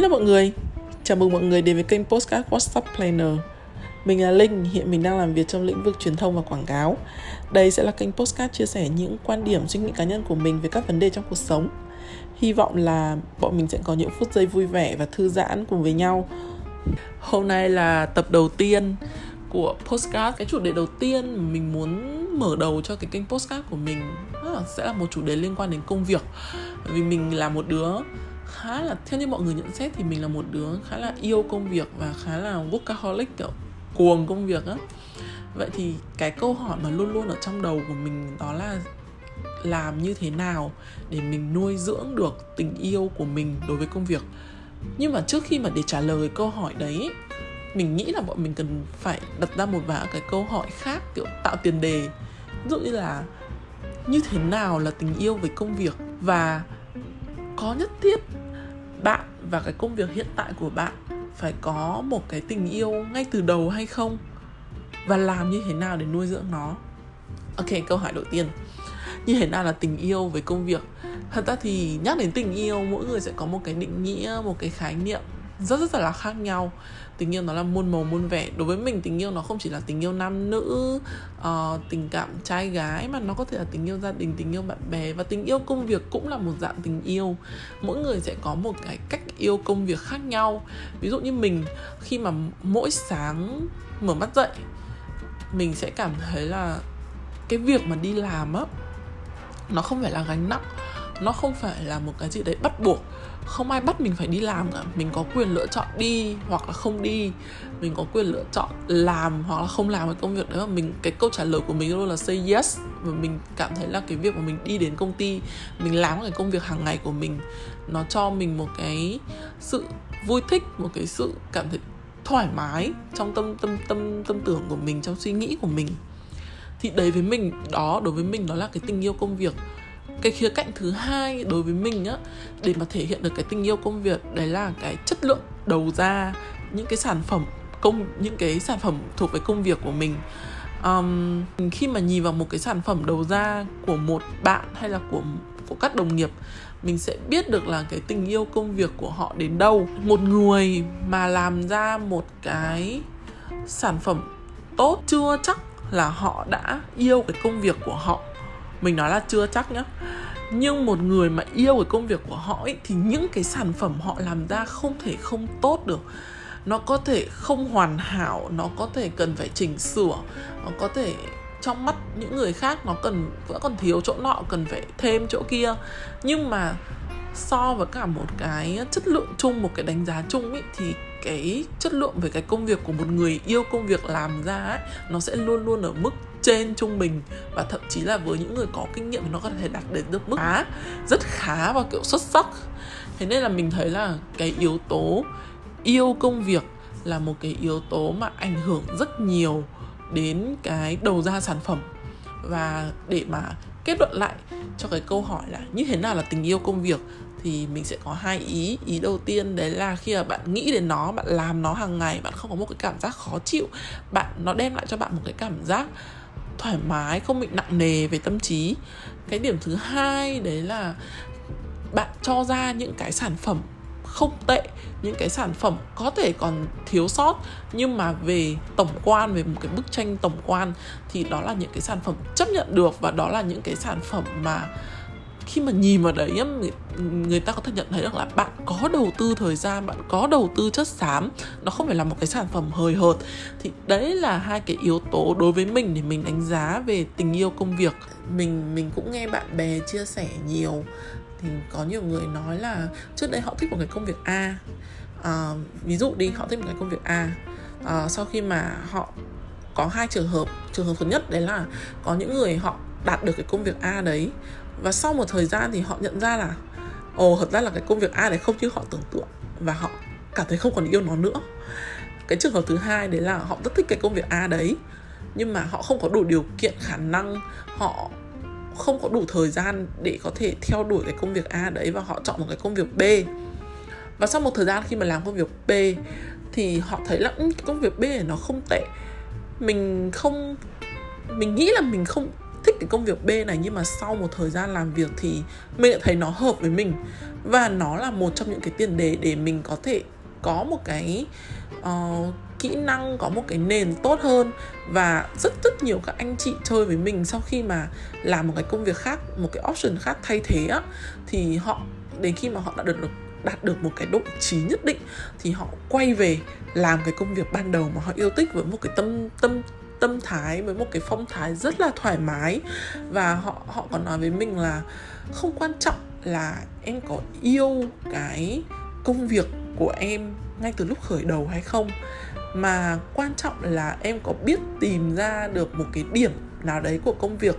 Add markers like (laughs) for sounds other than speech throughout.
Hello mọi người, chào mừng mọi người đến với kênh Postcard WhatsApp Planner. Mình là Linh, hiện mình đang làm việc trong lĩnh vực truyền thông và quảng cáo. Đây sẽ là kênh Postcard chia sẻ những quan điểm, suy nghĩ cá nhân của mình về các vấn đề trong cuộc sống. Hy vọng là bọn mình sẽ có những phút giây vui vẻ và thư giãn cùng với nhau. Hôm nay là tập đầu tiên của Postcard. Cái chủ đề đầu tiên mà mình muốn mở đầu cho cái kênh Postcard của mình Sẽ là một chủ đề liên quan đến công việc. Vì mình là một đứa khá là, theo như mọi người nhận xét thì mình là một đứa khá là yêu công việc và khá là workaholic, kiểu, cuồng công việc á. Vậy thì cái câu hỏi mà luôn luôn ở trong đầu của mình đó là làm như thế nào để mình nuôi dưỡng được tình yêu của mình đối với công việc? Nhưng mà trước khi mà để trả lời câu hỏi đấy, mình nghĩ là bọn mình cần phải đặt ra một vài cái câu hỏi khác, kiểu, tạo tiền đề. Ví dụ như là, như thế nào là tình yêu với công việc? Và có nhất thiết. Bạn và cái công việc hiện tại của bạn phải có một cái tình yêu ngay từ đầu hay không? Và làm như thế nào để nuôi dưỡng nó? Ok, câu hỏi đầu tiên. Như thế nào là tình yêu với công việc? Thật ra thì nhắc đến tình yêu, mỗi người sẽ có một cái định nghĩa, một cái khái niệm rất rất là khác nhau. Tình yêu nó là muôn màu muôn vẻ. Đối với mình tình yêu nó không chỉ là tình yêu nam nữ uh, tình cảm trai gái mà nó có thể là tình yêu gia đình tình yêu bạn bè. Và tình yêu công việc cũng là một dạng tình yêu. Mỗi người sẽ có một cái cách yêu công việc khác nhau. Ví dụ như mình khi mà mỗi sáng mở mắt dậy mình sẽ cảm thấy là cái việc mà đi làm á nó không phải là gánh nặng. Nó không phải là một cái gì đấy bắt buộc không ai bắt mình phải đi làm cả. Mình có quyền lựa chọn đi hoặc là không đi. Mình có quyền lựa chọn làm hoặc là không làm cái công việc đấy. Mà mình, cái câu trả lời của mình luôn là say yes. Và mình cảm thấy là cái việc mà mình đi đến công ty, mình làm cái công việc hàng ngày của mình, nó cho mình một cái sự vui thích, một cái sự cảm thấy thoải mái trong tâm tâm tâm tâm tưởng của mình, trong suy nghĩ của mình. Thì đấy với mình, đó, đối với mình đó là cái tình yêu công việc cái khía cạnh thứ hai đối với mình á để mà thể hiện được cái tình yêu công việc đấy là cái chất lượng đầu ra những cái sản phẩm công những cái sản phẩm thuộc về công việc của mình. Um, khi mà nhìn vào một cái sản phẩm đầu ra của một bạn hay là của của các đồng nghiệp mình sẽ biết được là cái tình yêu công việc của họ đến đâu. Một người mà làm ra một cái sản phẩm tốt chưa chắc là họ đã yêu cái công việc của họ mình nói là chưa chắc nhá. Nhưng một người mà yêu cái công việc của họ ấy, thì những cái sản phẩm họ làm ra không thể không tốt được. Nó có thể không hoàn hảo nó có thể cần phải chỉnh sửa nó có thể trong mắt những người khác nó cần vẫn còn thiếu chỗ nọ cần phải thêm chỗ kia. Nhưng mà so với cả một cái chất lượng chung một cái đánh giá chung ấy thì cái chất lượng về cái công việc của một người yêu công việc làm ra ấy nó sẽ luôn luôn ở mức trên trung bình và thậm chí là với những người có kinh nghiệm thì nó có thể đạt đến được mức khá, rất khá và, kiểu, xuất sắc. Thế nên là mình thấy là cái yếu tố yêu công việc là một cái yếu tố mà ảnh hưởng rất nhiều đến cái đầu ra sản phẩm. Và để mà kết luận lại cho cái câu hỏi là như thế nào là tình yêu công việc thì mình sẽ có hai ý. Ý đầu tiên đấy là khi mà bạn nghĩ đến nó, bạn làm nó hàng ngày, bạn không có một cái cảm giác khó chịu, bạn nó đem lại cho bạn một cái cảm giác thoải mái, không bị nặng nề về tâm trí. Cái điểm thứ hai đấy là bạn cho ra những cái sản phẩm không tệ, những cái sản phẩm có thể còn thiếu sót, nhưng mà về tổng quan, về một cái bức tranh tổng quan thì đó là những cái sản phẩm chấp nhận được và đó là những cái sản phẩm mà khi mà nhìn vào đấy người, người ta có thể nhận thấy được là bạn có đầu tư thời gian bạn có đầu tư chất xám. Nó không phải là một cái sản phẩm hời hợt. Thì đấy là hai cái yếu tố đối với mình để mình đánh giá về tình yêu công việc. Mình mình cũng nghe bạn bè chia sẻ nhiều. Thì có nhiều người nói là trước đây họ thích một cái công việc a. À, ví dụ đi họ thích một cái công việc a. À, sau khi mà họ có hai trường hợp trường hợp thứ nhất đấy là có những người họ đạt được cái công việc a đấy và sau một thời gian thì họ nhận ra là, ồ, thật ra là cái công việc A này không như họ tưởng tượng và họ cảm thấy không còn yêu nó nữa. Cái trường hợp thứ hai đấy là họ rất thích cái công việc A đấy, nhưng mà họ không có đủ điều kiện, khả năng, họ không có đủ thời gian để có thể theo đuổi cái công việc A đấy và họ chọn một cái công việc B. Và sau một thời gian khi mà làm công việc B thì họ thấy là ừ, cái công việc B này nó không tệ. Mình không, mình nghĩ là mình không cái công việc B này nhưng mà sau một thời gian làm việc thì mình lại thấy nó hợp với mình. Và nó là một trong những cái tiền đề để mình có thể có một cái uh, kỹ năng có một cái nền tốt hơn. Và rất rất nhiều các anh chị chơi với mình sau khi mà làm một cái công việc khác một cái option khác thay thế á thì họ đến khi mà họ đã được đạt được một cái độ trí nhất định thì họ quay về làm cái công việc ban đầu mà họ yêu thích với một cái tâm tâm tâm thái với một cái phong thái rất là thoải mái. Và họ họ còn nói với mình là không quan trọng là em có yêu cái công việc của em ngay từ lúc khởi đầu hay không mà quan trọng là em có biết tìm ra được một cái điểm nào đấy của công việc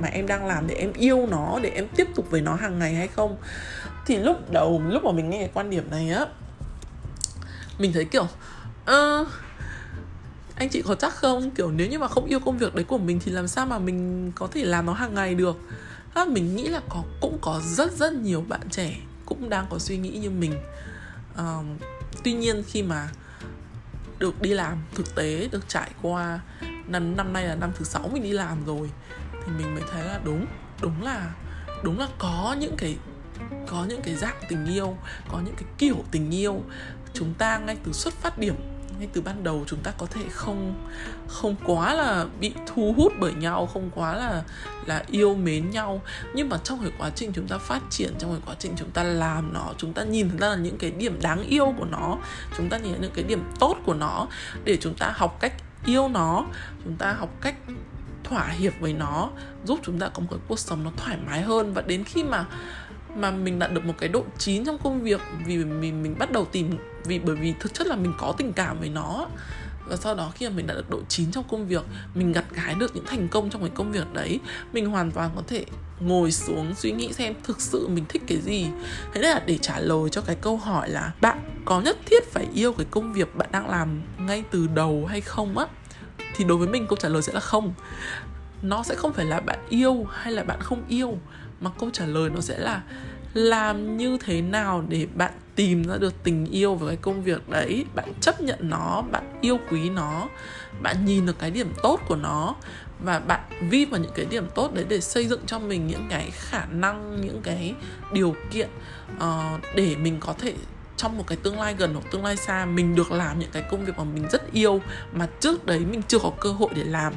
mà em đang làm để em yêu nó để em tiếp tục với nó hàng ngày hay không. Thì lúc đầu lúc mà mình nghe cái quan điểm này á mình thấy kiểu uh, anh chị có chắc không? Kiểu nếu như mà không yêu công việc đấy của mình thì làm sao mà mình có thể làm nó hàng ngày được? À, mình nghĩ là có cũng có rất rất nhiều bạn trẻ cũng đang có suy nghĩ như mình. À, tuy nhiên khi mà được đi làm thực tế được trải qua năm năm nay là năm thứ sáu mình đi làm rồi thì mình mới thấy là đúng đúng là đúng là có những cái có những cái dạng tình yêu có những cái kiểu tình yêu. Chúng ta ngay từ xuất phát điểm ngay từ ban đầu chúng ta có thể không không quá là bị thu hút bởi nhau, không quá là là yêu mến nhau. Nhưng mà trong cái quá trình chúng ta phát triển, trong cái quá trình chúng ta làm nó, chúng ta nhìn ra là những cái điểm đáng yêu của nó, chúng ta nhìn những cái điểm tốt của nó, để chúng ta học cách yêu nó, chúng ta học cách thỏa hiệp với nó, giúp chúng ta có một cái cuộc sống nó thoải mái hơn. Và đến khi mà mà mình đạt được một cái độ chín trong công việc vì mình mình bắt đầu tìm, vì bởi vì thực chất là mình có tình cảm với nó. Và sau đó khi mà mình đạt được độ chín trong công việc, mình gặt gái được những thành công trong cái công việc đấy, mình hoàn toàn có thể ngồi xuống suy nghĩ xem thực sự mình thích cái gì. Thế nên là để trả lời cho cái câu hỏi là bạn có nhất thiết phải yêu cái công việc bạn đang làm ngay từ đầu hay không á, thì đối với mình câu trả lời sẽ là không. Nó sẽ không phải là bạn yêu hay là bạn không yêu mà câu trả lời nó sẽ là làm như thế nào để bạn tìm ra được tình yêu với cái công việc đấy? Bạn chấp nhận nó bạn yêu quý nó bạn nhìn được cái điểm tốt của nó và bạn vi vào những cái điểm tốt đấy để xây dựng cho mình những cái khả năng những cái điều kiện uh, để mình có thể trong một cái tương lai gần hoặc tương lai xa mình được làm những cái công việc mà mình rất yêu mà trước đấy mình chưa có cơ hội để làm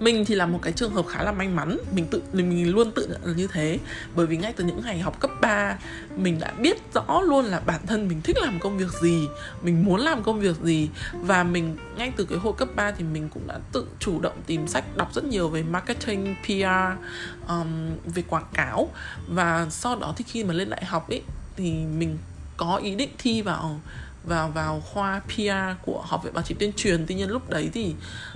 mình thì là một cái trường hợp khá là may mắn. Mình tự mình luôn tự nhận là như thế. Bởi vì ngay từ những ngày học cấp 3 mình đã biết rõ luôn là bản thân mình thích làm công việc gì mình muốn làm công việc gì. Và mình ngay từ cái hồi cấp 3 thì mình cũng đã tự chủ động tìm sách đọc rất nhiều về marketing PR um, về quảng cáo. Và sau đó thì khi mà lên đại học ấy thì mình có ý định thi vào vào vào khoa PR của học viện báo chí tuyên truyền. Tuy nhiên lúc đấy thì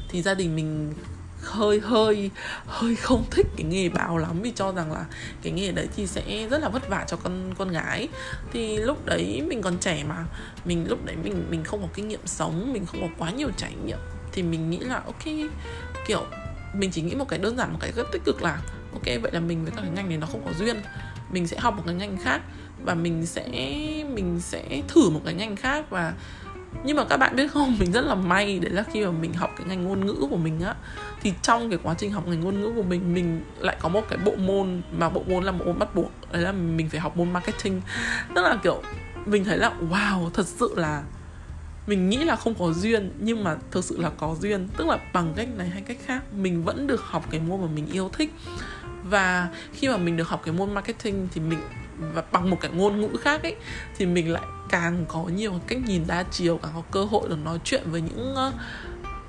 thì gia đình mình hơi hơi hơi không thích cái nghề báo lắm. Vì cho rằng là cái nghề đấy thì sẽ rất là vất vả cho con con gái. Thì lúc đấy mình còn trẻ mà. Mình, lúc đấy mình mình không có kinh nghiệm sống, mình không có quá nhiều trải nghiệm. Thì mình nghĩ là, ok, kiểu, mình chỉ nghĩ một cái đơn giản, một cái rất tích cực là, ok, vậy là mình với các cái ngành này nó không có duyên. Mình sẽ học một cái ngành khác và mình sẽ mình sẽ thử một cái ngành khác và nhưng mà các bạn biết không, mình rất là may đấy là khi mà mình học cái ngành ngôn ngữ của mình á, thì trong cái quá trình học ngành ngôn ngữ của mình mình lại có một cái bộ môn mà bộ môn là bộ môn bắt buộc, đấy là mình phải học môn marketing. Tức là, kiểu, mình thấy là, wow, thật sự là mình nghĩ là không có duyên, nhưng mà thực sự là có duyên. Tức là bằng cách này hay cách khác, mình vẫn được học cái môn mà mình yêu thích. Và khi mà mình được học cái môn marketing thì mình và bằng một cái ngôn ngữ khác ấy thì mình lại càng có nhiều cách nhìn đa chiều càng có cơ hội được nói chuyện với những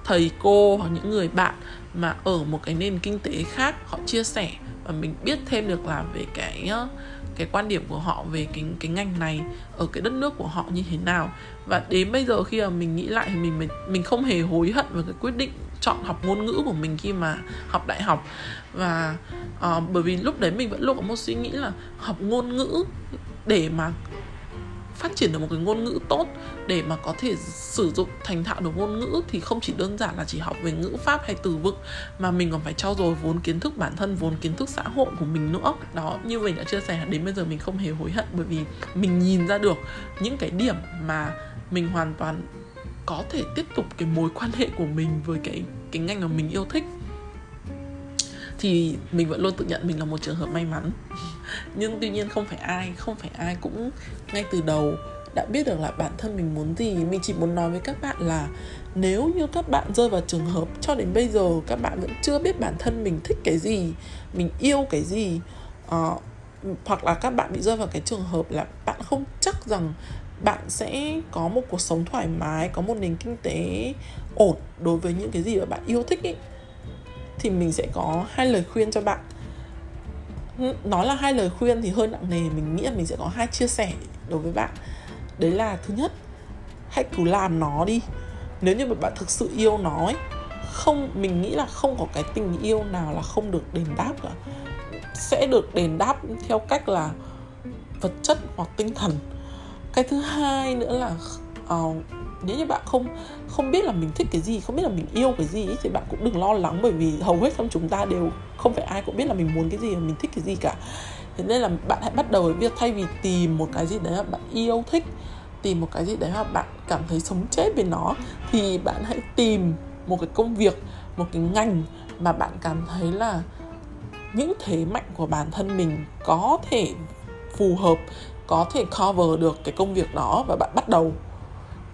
thầy cô hoặc những người bạn mà ở một cái nền kinh tế khác họ chia sẻ. Và mình biết thêm được là về cái uh, cái quan điểm của họ về cái cái ngành này ở cái đất nước của họ như thế nào. Và đến bây giờ khi mà mình nghĩ lại thì mình mình, mình không hề hối hận về cái quyết định chọn học ngôn ngữ của mình khi mà học đại học. Và uh, bởi vì lúc đấy mình vẫn luôn có một suy nghĩ là học ngôn ngữ để mà phát triển được một cái ngôn ngữ tốt để mà có thể sử dụng thành thạo được ngôn ngữ thì không chỉ đơn giản là chỉ học về ngữ pháp hay từ vựng, mà mình còn phải trau dồi vốn kiến thức bản thân, vốn kiến thức xã hội của mình nữa. Đó, như mình đã chia sẻ, đến bây giờ mình không hề hối hận bởi vì mình nhìn ra được những cái điểm mà mình hoàn toàn có thể tiếp tục cái mối quan hệ của mình với cái cái ngành mà mình yêu thích. Thì mình vẫn luôn tự nhận mình là một trường hợp may mắn nhưng tuy nhiên không phải ai không phải ai cũng ngay từ đầu đã biết được là bản thân mình muốn gì. Mình chỉ muốn nói với các bạn là nếu như các bạn rơi vào trường hợp cho đến bây giờ các bạn vẫn chưa biết bản thân mình thích cái gì mình yêu cái gì uh, hoặc là các bạn bị rơi vào cái trường hợp là bạn không chắc rằng bạn sẽ có một cuộc sống thoải mái có một nền kinh tế ổn đối với những cái gì mà bạn yêu thích ý thì mình sẽ có hai lời khuyên cho bạn nói là hai lời khuyên thì hơi nặng nề mình nghĩ là mình sẽ có hai chia sẻ đối với bạn. Đấy là thứ nhất hãy cứ làm nó đi. Nếu như mà bạn thực sự yêu nó ấy không mình nghĩ là không có cái tình yêu nào là không được đền đáp cả. Sẽ được đền đáp theo cách là vật chất hoặc tinh thần. Cái thứ hai nữa là uh, nếu như bạn không không biết là mình thích cái gì, không biết là mình yêu cái gì thì bạn cũng đừng lo lắng, bởi vì hầu hết trong chúng ta đều không phải ai cũng biết là mình muốn cái gì và mình thích cái gì cả. Thế nên là bạn hãy bắt đầu với việc thay vì tìm một cái gì đấy mà bạn yêu thích, tìm một cái gì đấy mà bạn cảm thấy sống chết về nó, thì bạn hãy tìm một cái công việc, một cái ngành mà bạn cảm thấy là những thế mạnh của bản thân mình có thể phù hợp, có thể cover được cái công việc đó và bạn bắt đầu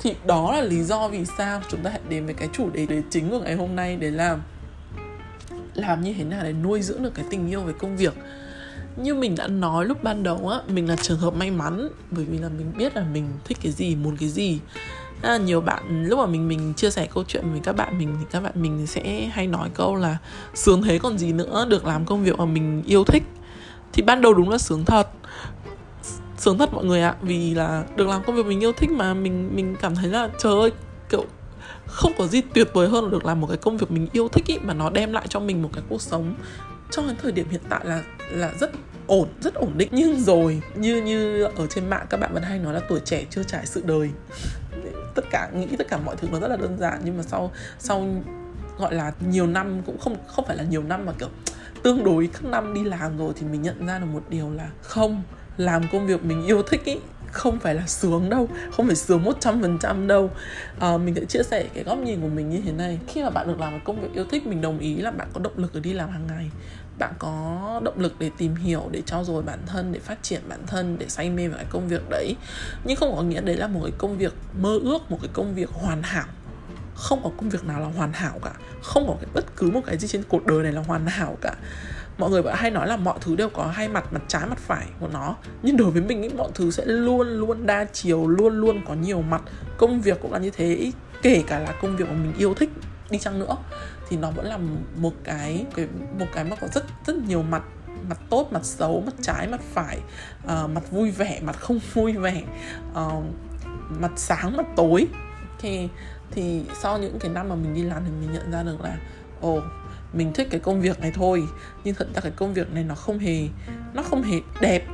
thì đó là lý do vì sao chúng ta hãy đến với cái chủ đề chính của ngày hôm nay để làm. Làm như thế nào để nuôi dưỡng được cái tình yêu về công việc. Như mình đã nói lúc ban đầu á mình là trường hợp may mắn bởi vì là mình biết là mình thích cái gì muốn cái gì. À, nhiều bạn lúc mà mình mình chia sẻ câu chuyện với các bạn mình thì các bạn mình sẽ hay nói câu là sướng thế còn gì nữa được làm công việc mà mình yêu thích. Thì ban đầu đúng là sướng thật sướng thật mọi người ạ. Vì là được làm công việc mình yêu thích mà, mình mình cảm thấy là, trời ơi, kiểu, không có gì tuyệt vời hơn là được làm một cái công việc mình yêu thích ý, mà nó đem lại cho mình một cái cuộc sống trong cái thời điểm hiện tại là là rất ổn rất ổn định. Nhưng rồi, như như ở trên mạng, các bạn vẫn hay nói là tuổi trẻ chưa trải sự đời. (laughs) Tất cả, nghĩ tất cả mọi thứ nó rất là đơn giản, nhưng mà sau sau gọi là nhiều năm cũng không không phải là nhiều năm mà, kiểu, tương đối các năm đi làm rồi thì mình nhận ra được một điều là không làm công việc mình yêu thích ý không phải là sướng đâu không phải sướng một trăm phần trăm đâu. À, mình sẽ chia sẻ cái góc nhìn của mình như thế này. Khi mà bạn được làm một công việc yêu thích mình đồng ý là bạn có động lực để đi làm hàng ngày. Bạn có động lực để tìm hiểu để trau dồi bản thân để phát triển bản thân để say mê vào cái công việc đấy. Nhưng không có nghĩa đấy là một cái công việc mơ ước một cái công việc hoàn hảo. Không có công việc nào là hoàn hảo cả. Không có cái bất cứ một cái gì trên cuộc đời này là hoàn hảo cả mọi người vẫn hay nói là mọi thứ đều có hai mặt mặt trái mặt phải của nó. Nhưng đối với mình ý, mọi thứ sẽ luôn luôn đa chiều luôn luôn có nhiều mặt. Công việc cũng là như thế kể cả là công việc mà mình yêu thích đi chăng nữa thì nó vẫn là một cái cái một cái mà có rất rất nhiều mặt. Mặt tốt mặt xấu mặt trái mặt phải uh, mặt vui vẻ mặt không (laughs) vui vẻ uh, mặt sáng mặt tối. Thì thì sau những cái năm mà mình đi làm thì mình nhận ra được là ồ oh, mình thích cái công việc này thôi, nhưng thật ra cái công việc này nó không hề, nó không hề đẹp,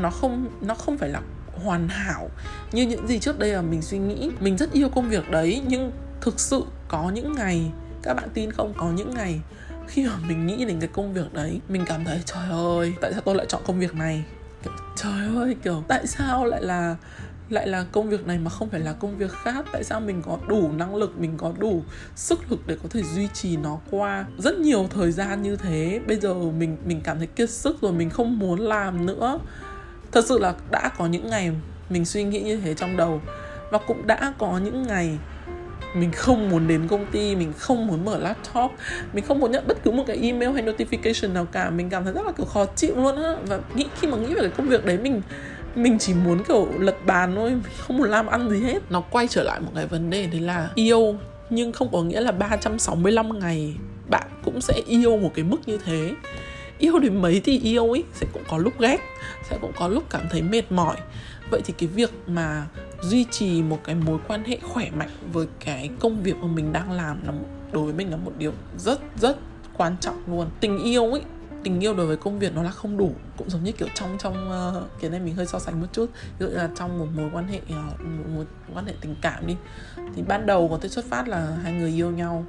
nó không nó không phải là hoàn hảo như những gì trước đây là mình suy nghĩ. Mình rất yêu công việc đấy, nhưng thực sự có những ngày, các bạn tin không? Có những ngày khi mà mình nghĩ đến cái công việc đấy, mình cảm thấy, trời ơi, tại sao tôi lại chọn công việc này? Trời ơi, kiểu, tại sao lại là lại là công việc này mà không phải là công việc khác. Tại sao mình có đủ năng lực, mình có đủ sức lực để có thể duy trì nó qua rất nhiều thời gian như thế? Bây giờ mình mình cảm thấy kiệt sức rồi, mình không muốn làm nữa. Thật sự là đã có những ngày mình suy nghĩ như thế trong đầu. Và cũng đã có những ngày mình không muốn đến công ty, mình không muốn mở laptop, mình không muốn nhận bất cứ một cái email hay notification nào cả. Mình cảm thấy rất là kiểu khó chịu luôn á. Và nghĩ, khi mà nghĩ về cái công việc đấy, mình mình chỉ muốn, kiểu, lật bàn thôi mình không muốn làm ăn gì hết. Nó quay trở lại một cái vấn đề đấy là yêu, nhưng không có nghĩa là 365 ngày bạn cũng sẽ yêu một cái mức như thế. Yêu đến mấy thì yêu ấy, sẽ cũng có lúc ghét, sẽ cũng có lúc cảm thấy mệt mỏi. Vậy thì cái việc mà duy trì một cái mối quan hệ khỏe mạnh với cái công việc mà mình đang làm là đối với mình là một điều rất rất quan trọng luôn. Tình yêu ấy tình yêu đối với công việc nó là không đủ cũng giống như kiểu trong trong uh, cái này mình hơi so sánh một chút. Ví dụ là trong một mối quan hệ uh, một mối quan hệ tình cảm đi thì ban đầu có thể xuất phát là hai người yêu nhau.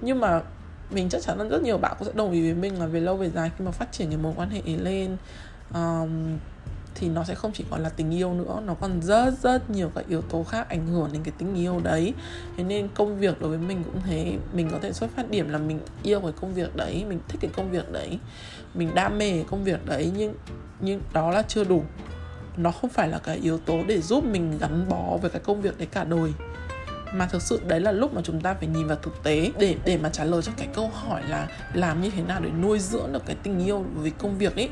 Nhưng mà mình chắc chắn là rất nhiều bạn cũng sẽ đồng ý với mình là về lâu về dài khi mà phát triển cái mối quan hệ lên. Um, thì nó sẽ không chỉ còn là tình yêu nữa, nó còn rất rất nhiều các yếu tố khác ảnh hưởng đến cái tình yêu đấy. Thế nên công việc đối với mình cũng thế. Mình có thể xuất phát điểm là mình yêu cái công việc đấy, mình thích cái công việc đấy, mình đam mê cái công việc đấy, nhưng nhưng đó là chưa đủ. Nó không phải là cái yếu tố để giúp mình gắn bó với cái công việc đấy cả đời. Mà thực sự đấy là lúc mà chúng ta phải nhìn vào thực tế để để mà trả lời cho cái câu hỏi là làm như thế nào để nuôi dưỡng được cái tình yêu với công việc ấy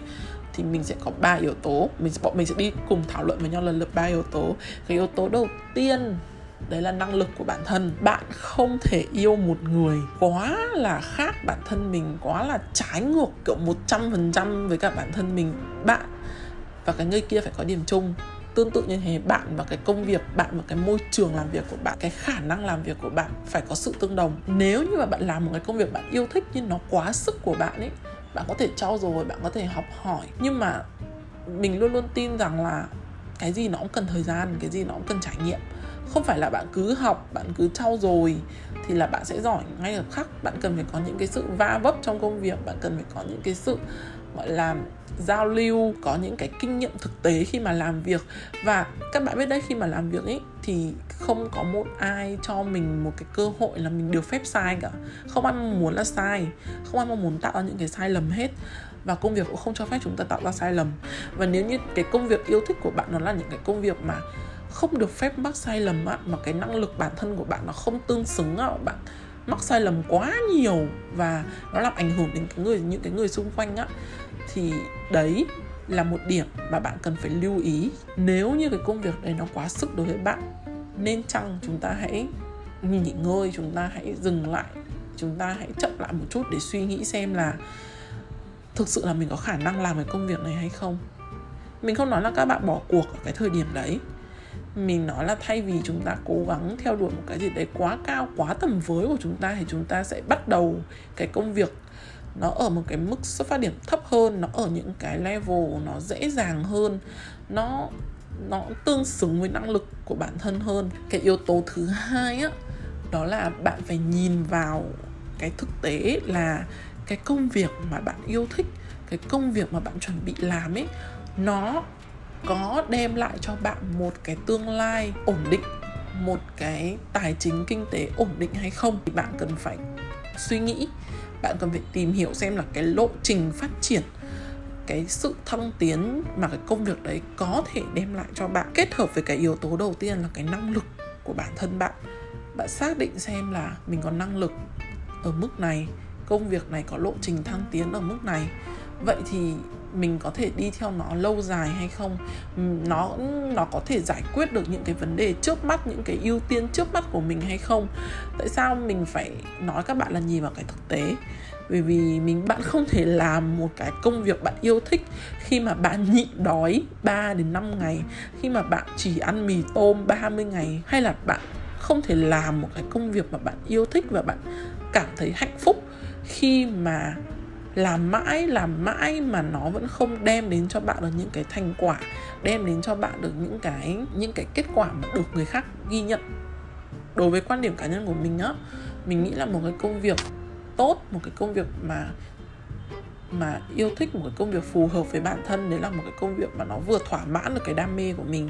thì mình sẽ có ba yếu tố. Mình bọn mình sẽ đi cùng thảo luận với nhau lần lượt ba yếu tố. Cái yếu tố đầu tiên, đấy là năng lực của bản thân. Bạn không thể yêu một người quá là khác bản thân mình, quá là trái ngược, kiểu, một trăm phần trăm với cả bản thân mình. Bạn và cái người kia phải có điểm chung. Tương tự như thế, bạn và cái công việc, bạn và cái môi trường làm việc của bạn, cái khả năng làm việc của bạn phải có sự tương đồng. Nếu như mà bạn làm một cái công việc bạn yêu thích nhưng nó quá sức của bạn ấy bạn có thể trau dồi bạn có thể học hỏi. Nhưng mà mình luôn luôn tin rằng là cái gì nó cũng cần thời gian, cái gì nó cũng cần trải nghiệm. Không phải là bạn cứ học, bạn cứ trau dồi thì là bạn sẽ giỏi. Ngay lập khắc, bạn cần phải có những cái sự va vấp trong công việc, bạn cần phải có những cái sự, gọi là giao lưu, có những cái kinh nghiệm thực tế khi mà làm việc. Và các bạn biết đấy, khi mà làm việc ấy, thì không có một ai cho mình một cái cơ hội là mình được phép sai cả. Không ai mong muốn là sai, không ai mong muốn tạo ra những cái sai lầm hết. Và công việc cũng không cho phép chúng ta tạo ra sai lầm. Và nếu như cái công việc yêu thích của bạn nó là những cái công việc mà không được phép mắc sai lầm á, mà cái năng lực bản thân của bạn nó không tương xứng á, bạn mắc sai lầm quá nhiều và nó làm ảnh hưởng đến cái người, những cái người xung quanh á thì đấy là một điểm mà bạn cần phải lưu ý. Nếu như cái công việc đấy nó quá sức đối với bạn, nên chăng chúng ta hãy nghỉ ngơi, chúng ta hãy dừng lại, chúng ta hãy chậm lại một chút để suy nghĩ xem là thực sự là mình có khả năng làm cái công việc này hay không. Mình không nói là các bạn bỏ cuộc ở cái thời điểm đấy. Mình nói là thay vì chúng ta cố gắng theo đuổi một cái gì đấy quá cao, quá tầm với của chúng ta thì chúng ta sẽ bắt đầu cái công việc nó ở một cái mức xuất phát điểm thấp hơn, nó ở những cái level nó dễ dàng hơn, nó nó tương xứng với năng lực của bản thân hơn. Cái yếu tố thứ hai á, đó là bạn phải nhìn vào cái thực tế là cái công việc mà bạn yêu thích, cái công việc mà bạn chuẩn bị làm ấy, nó có đem lại cho bạn một cái tương lai ổn định, một cái tài chính kinh tế ổn định hay không. Thì bạn cần phải suy nghĩ. Bạn cần phải tìm hiểu xem là cái lộ trình phát triển, cái sự thăng tiến mà cái công việc đấy có thể đem lại cho bạn. Kết hợp với cái yếu tố đầu tiên là cái năng lực của bản thân bạn. Bạn xác định xem là mình có năng lực ở mức này, công việc này có lộ trình thăng tiến ở mức này. Vậy thì mình có thể đi theo nó lâu dài hay không? Nó nó có thể giải quyết được những cái vấn đề trước mắt, những cái ưu tiên trước mắt của mình hay không? Tại sao mình phải nói các bạn là nhìn vào cái thực tế? Bởi vì mình, bạn không thể làm một cái công việc bạn yêu thích khi mà bạn (laughs) nhịn đói 3 đến 5 ngày, khi mà bạn chỉ ăn mì tôm 30 ngày, hay là bạn không thể làm một cái công việc mà bạn yêu thích và bạn cảm thấy hạnh phúc khi mà làm mãi làm mãi mà nó vẫn không đem đến cho bạn được những cái thành quả, đem đến cho bạn được những cái những cái kết quả mà được người khác ghi nhận. Đối với quan điểm cá nhân của mình á, mình nghĩ là một cái công việc tốt, một cái công việc mà mà yêu thích, một cái công việc phù hợp với bản thân, đấy là một cái công việc mà nó vừa thỏa mãn được cái đam mê của mình,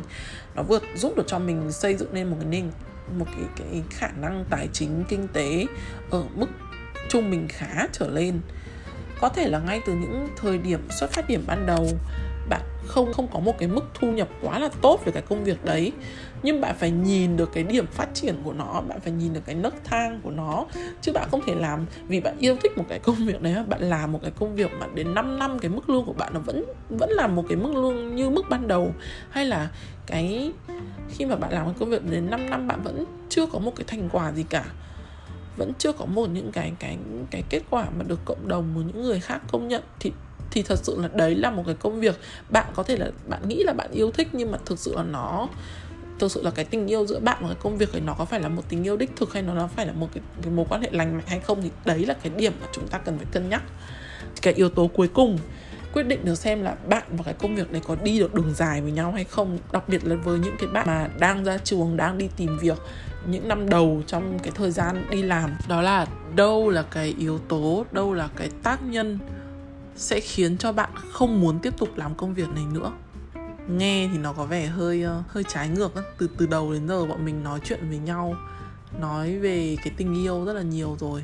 nó vừa giúp được cho mình xây dựng nên một cái nền, một cái cái khả năng tài chính, kinh tế ở mức trung bình khá trở lên có thể là ngay từ những thời điểm xuất phát điểm ban đầu, bạn không không có một cái mức thu nhập quá là tốt về cái công việc đấy. Nhưng bạn phải nhìn được cái điểm phát triển của nó, bạn phải nhìn được cái nấc thang của nó. Chứ bạn không thể làm, vì bạn yêu thích một cái công việc đấy bạn làm một cái công việc mà đến 5 năm cái mức lương của bạn nó vẫn vẫn là một cái mức lương như mức ban đầu. Hay là cái khi mà bạn làm cái công việc đến 5 năm bạn vẫn chưa có một cái thành quả gì cả vẫn chưa có một những cái cái cái kết quả mà được cộng đồng của những người khác công nhận thì thì thật sự là đấy là một cái công việc. Bạn có thể là bạn nghĩ là bạn yêu thích nhưng mà thực sự là nó thực sự là cái tình yêu giữa bạn và cái công việc ấy nó có phải là một tình yêu đích thực hay nó nó phải là một cái, cái mối quan hệ lành mạnh hay không thì đấy là cái điểm mà chúng ta cần phải cân nhắc. Cái yếu tố cuối cùng quyết định được xem là bạn và cái công việc này có đi được đường dài với nhau hay không đặc biệt là với những cái bạn mà đang ra trường đang đi tìm việc những năm đầu trong cái thời gian đi làm. Đó là đâu là cái yếu tố, đâu là cái tác nhân sẽ khiến cho bạn không muốn tiếp tục làm công việc này nữa? Nghe thì nó có vẻ hơi ờ, hơi trái ngược từ từ đầu đến giờ bọn mình nói chuyện với nhau, nói về cái tình yêu rất là nhiều rồi.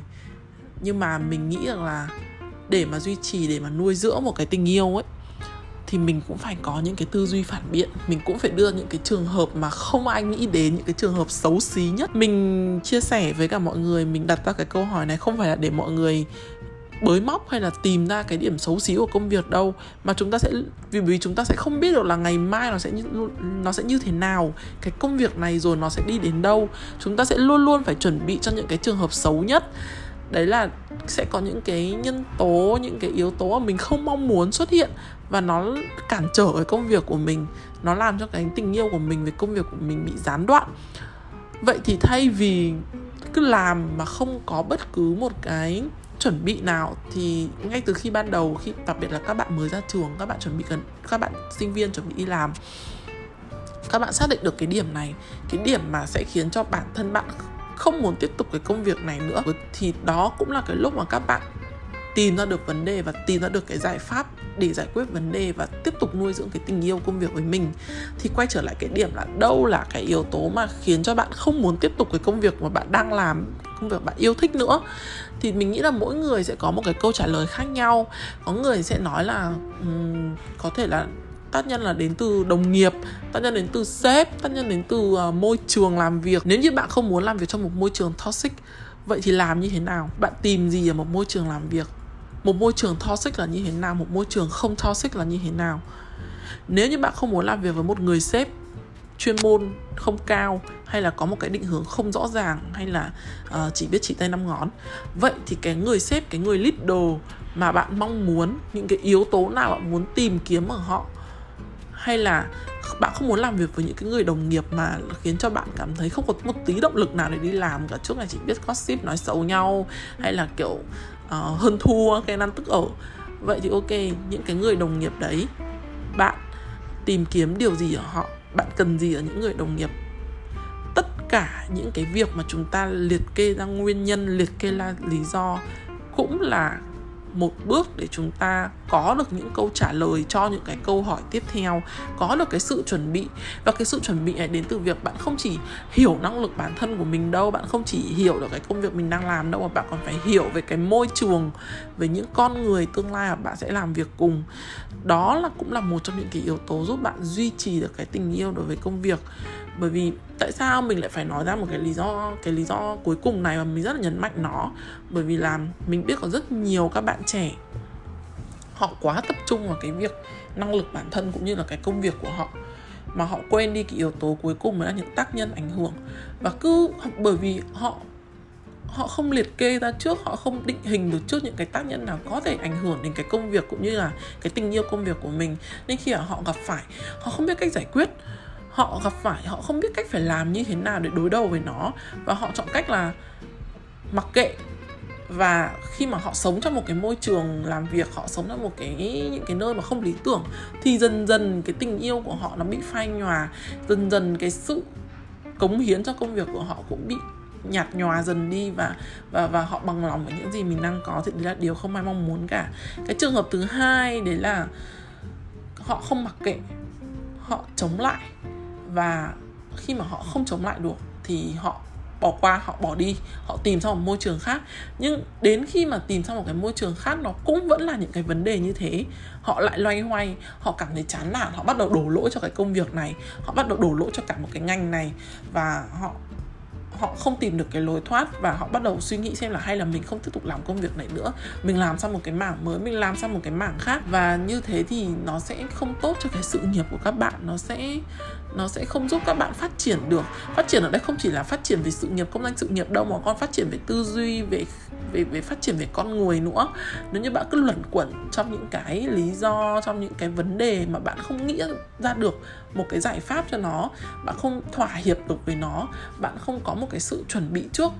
Nhưng mà mình nghĩ rằng là để mà duy trì, để mà nuôi dưỡng một cái tình yêu ấy thì mình cũng phải có những cái tư duy phản biện. Mình cũng phải đưa những cái trường hợp mà không ai nghĩ đến những cái trường hợp xấu xí nhất. Mình chia sẻ với cả mọi người mình đặt ra cái câu hỏi này không phải là để mọi người bới móc hay là tìm ra cái điểm xấu xí của công việc đâu mà chúng ta sẽ vì vì chúng ta sẽ không biết được là ngày mai nó sẽ như, nó sẽ như thế nào cái công việc này rồi nó sẽ đi đến đâu. Chúng ta sẽ luôn luôn phải chuẩn bị cho những cái trường hợp xấu nhất. Đấy là sẽ có những cái nhân tố những cái yếu tố mà mình không mong muốn xuất hiện và nó cản trở cái công việc của mình. Nó làm cho cái tình yêu của mình về công việc của mình bị gián đoạn. Vậy thì thay vì cứ làm mà không có bất cứ một cái chuẩn bị nào, thì ngay từ khi ban đầu, khi đặc biệt là các bạn mới ra trường, các bạn chuẩn bị cần các bạn sinh viên chuẩn bị đi làm, các bạn xác định được cái điểm này, cái điểm mà sẽ khiến cho bản thân bạn không muốn tiếp tục cái công việc này nữa. Thì đó cũng là cái lúc mà các bạn tìm ra được vấn đề và tìm ra được cái giải pháp để giải quyết vấn đề và tiếp tục nuôi dưỡng cái tình yêu công việc với mình thì quay trở lại cái điểm là đâu là cái yếu tố mà khiến cho bạn không muốn tiếp tục cái công việc mà bạn đang làm công việc bạn yêu thích nữa. Thì mình nghĩ là mỗi người sẽ có một cái câu trả lời khác nhau. Có người sẽ nói là um, có thể là tác nhân là đến từ đồng nghiệp tác nhân đến từ sếp tác nhân đến từ uh, môi trường làm việc. Nếu như bạn không muốn làm việc trong một môi trường toxic vậy thì làm như thế nào? Bạn tìm gì ở một môi trường làm việc? Một môi trường toxic là như thế nào một môi trường không toxic là như thế nào. Nếu như bạn không muốn làm việc với một người sếp chuyên môn không cao hay là có một cái định hướng không rõ ràng hay là uh, chỉ biết chỉ tay năm ngón vậy thì cái người sếp cái người leader mà bạn mong muốn những cái yếu tố nào bạn muốn tìm kiếm ở họ hay là bạn không muốn làm việc với những cái người đồng nghiệp mà khiến cho bạn cảm thấy không có một tí động lực nào để đi làm cả trước này chỉ biết gossip nói xấu nhau hay là kiểu uh, hơn thua cái ăn tức ở vậy thì ok những cái người đồng nghiệp đấy bạn tìm kiếm điều gì ở họ bạn cần gì ở những người đồng nghiệp? Tất cả những cái việc mà chúng ta liệt kê ra nguyên nhân liệt kê ra lý do cũng là một bước để chúng ta có được những câu trả lời cho những cái câu hỏi tiếp theo, có được cái sự chuẩn bị. Và cái sự chuẩn bị này đến từ việc bạn không chỉ hiểu năng lực bản thân của mình đâu, bạn không chỉ hiểu được cái công việc mình đang làm đâu, mà bạn còn phải hiểu về cái môi trường, về những con người tương lai mà bạn sẽ làm việc cùng. Đó là cũng là một trong những cái yếu tố giúp bạn duy trì được cái tình yêu đối với công việc bởi vì tại sao mình lại phải nói ra một cái lý do, cái lý do cuối cùng này mà mình rất là nhấn mạnh nó? Bởi vì là mình biết có rất nhiều các bạn trẻ, họ quá tập trung vào cái việc năng lực bản thân cũng như là cái công việc của họ, mà họ quên đi cái yếu tố cuối cùng là những tác nhân ảnh hưởng. Và cứ bởi vì họ họ không liệt kê ra trước, họ không định hình được trước những cái tác nhân nào có thể ảnh hưởng đến cái công việc cũng như là cái tình yêu công việc của mình. Nên khi họ gặp phải, họ không biết cách giải quyết họ gặp phải, họ không biết cách phải làm như thế nào để đối đầu với nó. Và họ chọn cách là mặc kệ. Và khi mà họ sống trong một cái môi trường làm việc, họ sống trong một cái, những cái nơi mà không lý tưởng, thì dần dần cái tình yêu của họ nó bị phai nhòa. Dần dần cái sự cống hiến cho công việc của họ cũng bị nhạt nhòa dần đi. Và và và họ bằng lòng với những gì mình đang có, thì đấy là điều không ai mong muốn cả. Cái trường hợp thứ hai, đấy là họ không mặc kệ, họ chống lại và khi mà họ không chống lại được thì họ bỏ qua, họ bỏ đi, họ tìm ra một môi trường khác. Nhưng đến khi mà tìm ra một cái môi trường khác, nó cũng vẫn là những cái vấn đề như thế. Họ lại loay hoay, họ cảm thấy chán nản, họ bắt đầu đổ lỗi cho cái công việc này, họ bắt đầu đổ lỗi cho cả một cái ngành này và họ họ không tìm được cái lối thoát và họ bắt đầu suy nghĩ xem là hay là mình không tiếp tục làm công việc này nữa. Mình làm sang một cái mảng mới, mình làm sang một cái mảng khác. Và như thế thì nó sẽ không tốt cho cái sự nghiệp của các bạn. Nó sẽ nó sẽ không giúp các bạn phát triển được. Phát triển ở đây không chỉ là phát triển về sự nghiệp công danh sự nghiệp đâu mà còn phát triển về tư duy, về về về phát triển về con người nữa. Nếu như bạn cứ luẩn quẩn trong những cái lý do trong những cái vấn đề mà bạn không nghĩ ra được một cái giải pháp cho nó bạn không thỏa hiệp được với nó bạn không có một cái sự chuẩn bị trước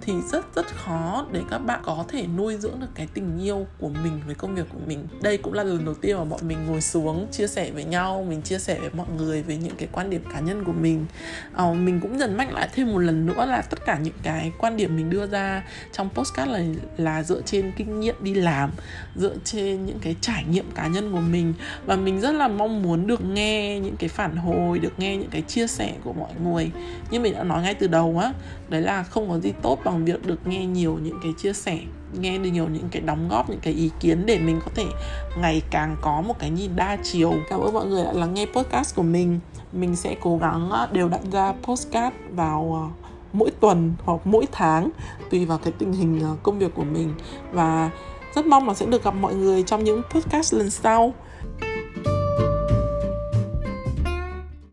thì rất rất khó để các bạn có thể nuôi dưỡng được cái tình yêu của mình với công việc của mình. Đây cũng là lần đầu tiên mà bọn mình ngồi xuống chia sẻ với nhau mình chia sẻ với mọi người về những cái quan điểm cá nhân của mình. À, mình cũng dần mạnh lại thêm một lần nữa là tất cả những cái quan điểm mình đưa ra trong postcard lần là dựa trên kinh nghiệm đi làm, dựa trên những cái trải nghiệm cá nhân của mình. Và mình rất là mong muốn được nghe những cái phản hồi, được nghe những cái chia sẻ của mọi người. Như mình đã nói ngay từ đầu á, đấy là không có gì tốt bằng việc được nghe nhiều những cái chia sẻ, nghe được nhiều những cái đóng góp, những cái ý kiến để mình có thể ngày càng có một cái nhìn đa chiều. Cảm ơn mọi người đã lắng nghe podcast của mình. Mình sẽ cố gắng ờ, đều đặn ra postcard vào ờ, mỗi tuần hoặc mỗi tháng, tùy vào cái tình hình ờ, công việc của mình. Và rất mong là sẽ được gặp mọi người trong những podcast lần sau.